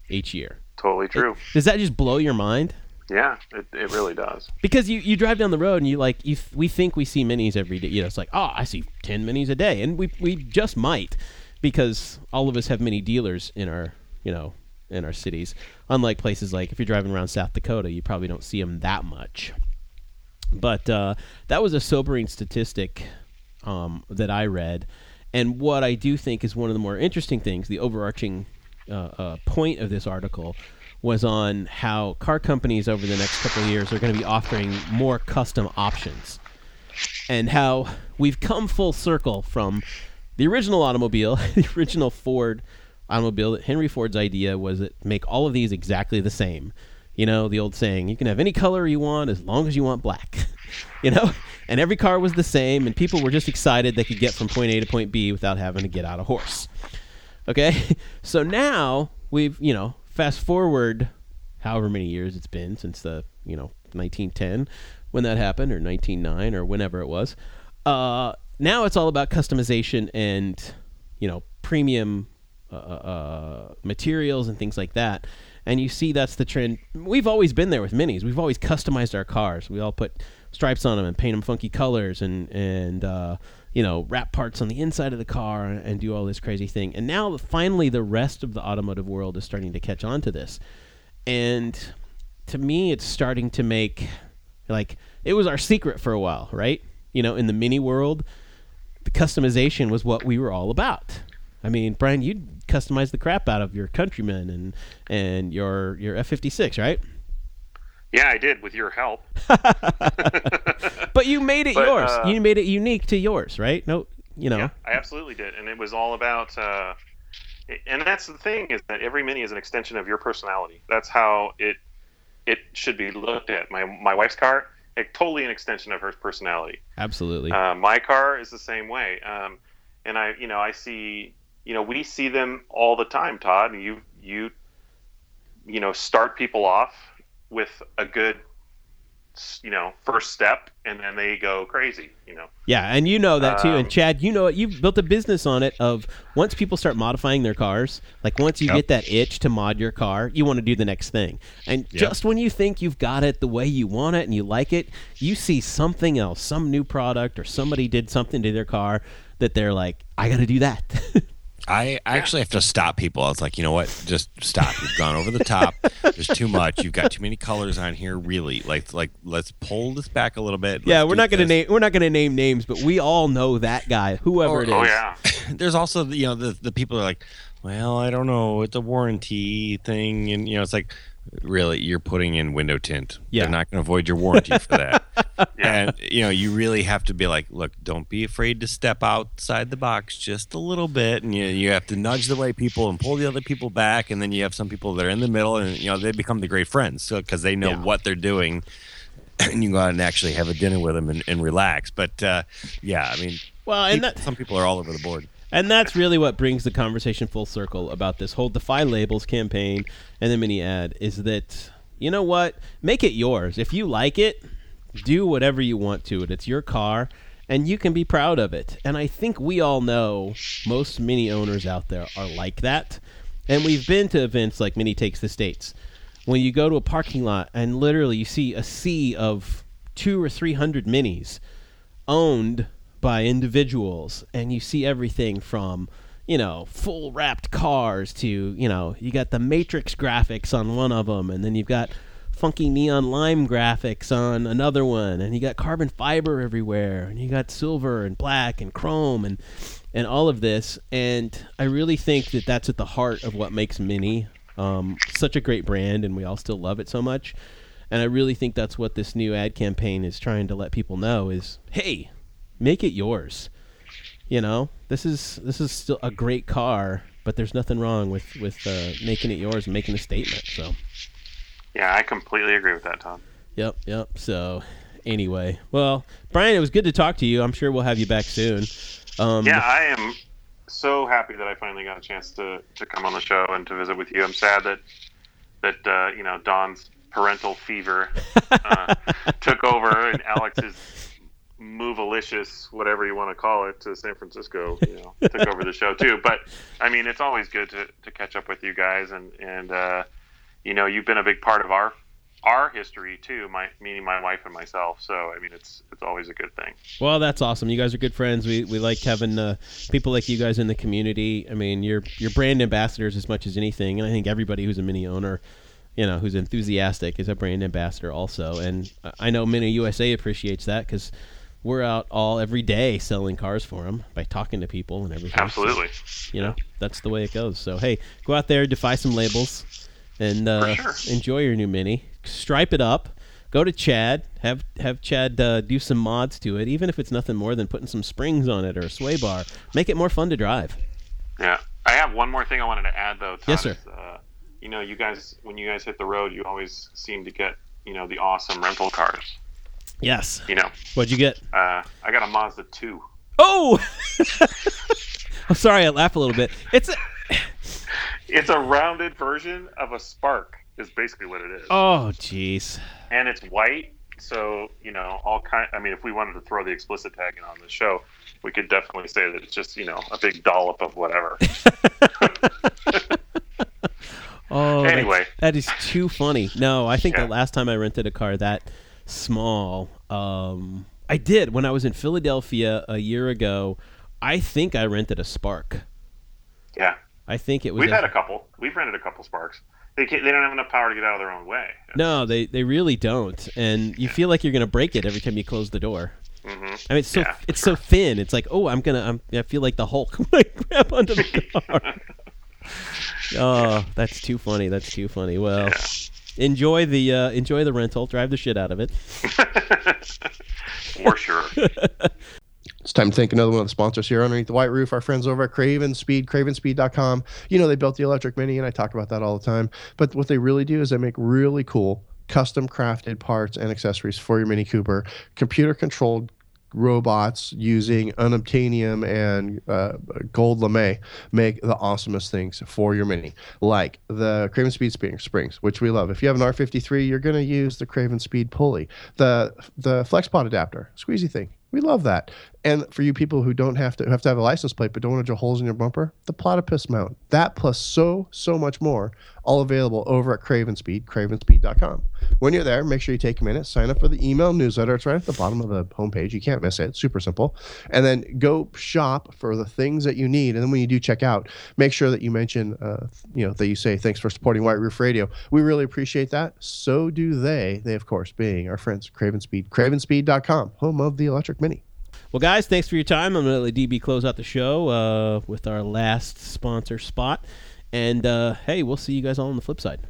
each year. totally true. Does that just blow your mind? Yeah, it, it really does. Because you, you drive down the road and you like you we think we see minis every day. You know, it's like oh I see ten minis a day, and we we just might because all of us have mini dealers in our you know in our cities. Unlike places like if you're driving around South Dakota, you probably don't see them that much. But uh, that was a sobering statistic um, that I read. And what I do think is one of the more interesting things, the overarching uh, uh, point of this article, was on how car companies over the next couple of years are going to be offering more custom options. And how we've come full circle from the original automobile, the original Ford automobile, that Henry Ford's idea was that make all of these exactly the same. You know, the old saying, you can have any color you want as long as you want black. you know? And every car was the same, and people were just excited they could get from point A to point B without having to get out a horse. Okay? So now we've, you know, fast forward however many years it's been since the, you know, 1910 when that happened, or 1909, or whenever it was. Uh, now it's all about customization and, you know, premium uh, uh, materials and things like that. And you see that's the trend. We've always been there with minis. We've always customized our cars. We all put stripes on them and paint them funky colors and and uh, you know wrap parts on the inside of the car and, do all this crazy thing. And now finally the rest of the automotive world is starting to catch on to this. And to me, it's starting to make like it was our secret for a while, right? You know, in the mini world, the customization was what we were all about. I mean, Brian, you customize the crap out of your Countryman and and your your F fifty six, right? Yeah, I did with your help. But you made it But, yours. uh, you made it unique to yours, right? No, you know. Yeah, I absolutely did, and it was all about. Uh, and that's the thing is that every mini is an extension of your personality. That's how it it should be looked at. My my wife's car, it, totally an extension of her personality. Absolutely. Uh, my car is the same way. Um, and I, you know, I see, you know, we see them all the time, Todd. You, you, you know, start people off with a good, you know, first step, and then they go crazy. You know, Yeah, and you know that too. and Um, Chad, you know it. You've built a business on it. Of once people start modifying their cars, like once you Yep. get that itch to mod your car, you want to do the next thing. And Yep. just when you think you've got it the way you want it and you like it, you see something else, some new product, or somebody did something to their car that they're like, I got to do that. I I actually have to stop people. I was like, you know what? Just stop. You've gone over the top. There's too much. You've got too many colors on here. Really, like like let's pull this back a little bit. yeah, Let's we're do not gonna this. name we're not gonna name names, but we all know that guy, whoever Or- it oh, is. oh yeah, There's also you know the the people are like, well, I don't know. It's a warranty thing, and you know it's like. Really, you're putting in window tint. Yeah. They're not going to avoid your warranty for that. Yeah. And you know, you really have to be like, look, don't be afraid to step outside the box just a little bit, and you you have to nudge the way people and pull the other people back, and then you have some people that are in the middle, and you know they become the great friends, so because they know Yeah. what they're doing, and you go out and actually have a dinner with them and, and relax. But uh, yeah, I mean, Well, and people- that some people are all over the board. And that's really what brings the conversation full circle about this whole Defy Labels campaign and the mini ad is that, you know what? Make it yours. If you like it, do whatever you want to it. It's your car and you can be proud of it. And I think we all know most mini owners out there are like that. And we've been to events like Mini Takes the States. When you go to a parking lot and literally you see a sea of two or three hundred minis owned by individuals, and you see everything from you know full wrapped cars to you know you got the Matrix graphics on one of them, and then you've got funky neon lime graphics on another one, and you got carbon fiber everywhere, and you got silver and black and chrome and and all of this. And I really think that that's at the heart of what makes Mini um, such a great brand, and we all still love it so much. And I really think that's what this new ad campaign is trying to let people know is, hey, make it yours. You know, this is this is still a great car, but there's nothing wrong with with uh, making it yours and making a statement. So. Yeah, I completely agree with that, Tom. Yep, yep. So, anyway, well, Brian, it was good to talk to you. I'm sure we'll have you back soon. Um, yeah, I am so happy that I finally got a chance to, to come on the show and to visit with you. I'm sad that that uh, you know Don's parental fever uh, took over and Alex's movealicious, whatever you want to call it, to San Francisco, you know, took over the show too. But I mean, it's always good to, to catch up with you guys, and and uh, you know, you've been a big part of our our history too, my meaning my wife and myself. So I mean, it's it's always a good thing. Well, that's awesome. You guys are good friends. We we like having uh, people like you guys in the community. I mean, you're you're brand ambassadors as much as anything, and I think everybody who's a mini owner. You know, who's enthusiastic is a brand ambassador also, and I know Mini USA appreciates that because we're out all every day selling cars for them by talking to people and everything. Absolutely. So, you know, that's the way it goes. So hey, go out there, defy some labels, and uh, sure. enjoy your new Mini. Stripe it up. Go to Chad. Have have Chad uh, do some mods to it, even if it's nothing more than putting some springs on it or a sway bar. Make it more fun to drive. Yeah, I have one more thing I wanted to add though. Todd, Yes, sir. is, uh, you know, you guys when you guys hit the road, you always seem to get you know the awesome rental cars. Yes. You know, What'd you get? uh, I got a Mazda two. Oh, I'm sorry. I laugh a little bit. It's a, It's a rounded version of a Spark. Is basically what it is, oh, jeez. and it's white. So you know, all kind. I mean, if we wanted to throw the explicit tag in on the show, we could definitely say that it's just you know a big dollop of whatever. Oh, that- Anyway. that is too funny. No, I think Yeah. the last time I rented a car that small, um, I did when I was in Philadelphia a year ago. I think I rented a Spark. yeah, I think it was. we've a- had a couple. We've rented a couple Sparks. They they don't have enough power to get out of their own way. no, they they really don't, and you feel like you're gonna break it every time you close the door. hmm I mean, it's so Yeah, it's so thin. It's like, oh, I'm gonna. I'm, I feel like the Hulk might grab onto the car. oh, that's too funny. That's too funny. Well, enjoy the uh, enjoy the rental. Drive the shit out of it. For sure. It's time to thank another one of the sponsors here underneath the white roof, our friends over at CravenSpeed, cravenspeed.com. You know, they built the electric mini, and I talk about that all the time. But what they really do is they make really cool, custom crafted parts and accessories for your Mini Cooper, computer controlled robots using unobtainium and uh, gold lame make the awesomest things for your mini like the CravenSpeed springs which we love. If you have an r53 you're going to use the craven speed pulley the the flexpod adapter squeezy thing. We love that and for you people who don't have to have to have a license plate but don't want to drill holes in your bumper the platypus mount that plus so so much more all available over at CravenSpeed cravenspeed.com when you're there make sure you take a minute sign up for the email newsletter. It's right at the bottom of the homepage. You can't miss it. Super simple. And then go shop for the things that you need. And then when you do check out make sure that you mention uh, you know that you say thanks for supporting white roof radio. We really appreciate that. So do they they of course being our friends at CravenSpeed cravenspeed.com home of the electric mini Well, guys, thanks for your time. I'm going to let DB close out the show uh, with our last sponsor spot. And uh, hey, we'll see you guys all on the flip side.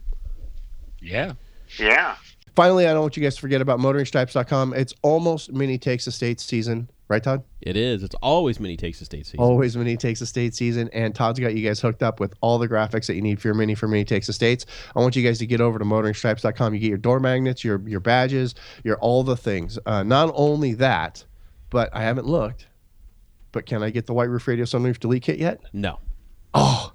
Yeah. Yeah. finally i don't want you guys to forget about motoringstripes.com it's almost mini takes a state season right todd It is. It's always mini takes a state season. Always Mini Takes a State season, and Todd's got you guys hooked up with all the graphics that you need for your Mini for Mini Takes a States. I want you guys to get over to motoringstripes.com. You get your door magnets, your your badges, your all the things. Uh, not only that, but I haven't looked. But can I get the White Roof Radio Sunroof Delete Kit yet? No. Oh,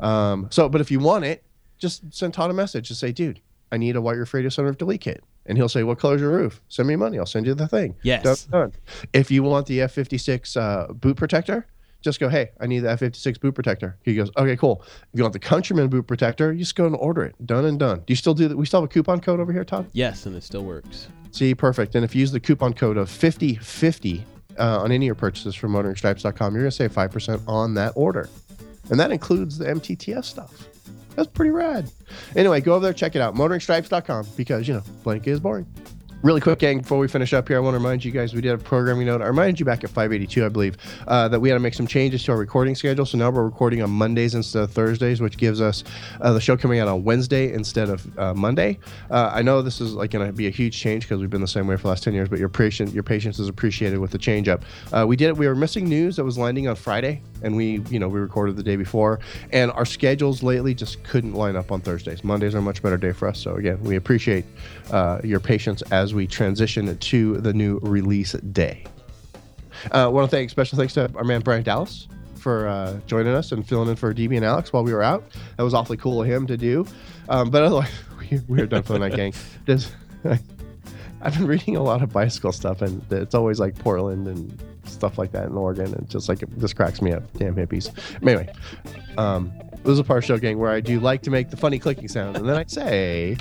um, so but if you want it, just send Todd a message and say, dude, I need a White Roof Radio Sunroof Delete Kit. And he'll say, What color's your roof? Send me money. I'll send you the thing. Yes. Done. If you want the F 56 uh, boot protector, just go, Hey, I need the F 56 boot protector. He goes, Okay, cool. If you want the Countryman boot protector, you just go and order it. Done and done. Do you still do that? We still have a coupon code over here, Todd? Yes, and it still works. See, perfect. And if you use the coupon code of 5050 uh, on any of your purchases from motoringstripes.com, you're going to save 5% on that order. And that includes the MTTS stuff. That's pretty rad. Anyway, go over there, check it out. Motoringstripes.com because, you know, blank is boring. Really quick, gang, before we finish up here, I want to remind you guys we did a programming note. I reminded you back at 582, I believe, uh, that we had to make some changes to our recording schedule. So now we're recording on Mondays instead of Thursdays, which gives us uh, the show coming out on Wednesday instead of uh, Monday. Uh, I know this is like going to be a huge change because we've been the same way for the last 10 years, but your patience, your patience is appreciated with the change up. Uh, we did it. We were missing news that was landing on Friday, and we, you know, we recorded the day before, and our schedules lately just couldn't line up on Thursdays. Mondays are a much better day for us. So again, we appreciate uh, your patience as we transition to the new release day. I uh, want to thank special thanks to our man Brian Dallas for uh, joining us and filling in for DB and Alex while we were out. That was awfully cool of him to do. Um, but otherwise, we, we are done for the night, gang. Just, I've been reading a lot of bicycle stuff, and it's always like Portland and stuff like that in Oregon, and just like this cracks me up. Damn hippies. Anyway, um, this is a part of show, gang, where I do like to make the funny clicking sound, and then I say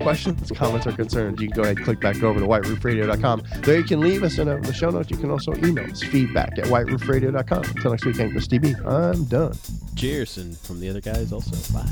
questions, comments, or concerns, you can go ahead and click back over to whiteroofradio.com. There you can leave us in a, the show notes. You can also email us feedback at whiteroofradio.com. Until next week, Chris DB, I'm done. Cheers, and from the other guys also, bye.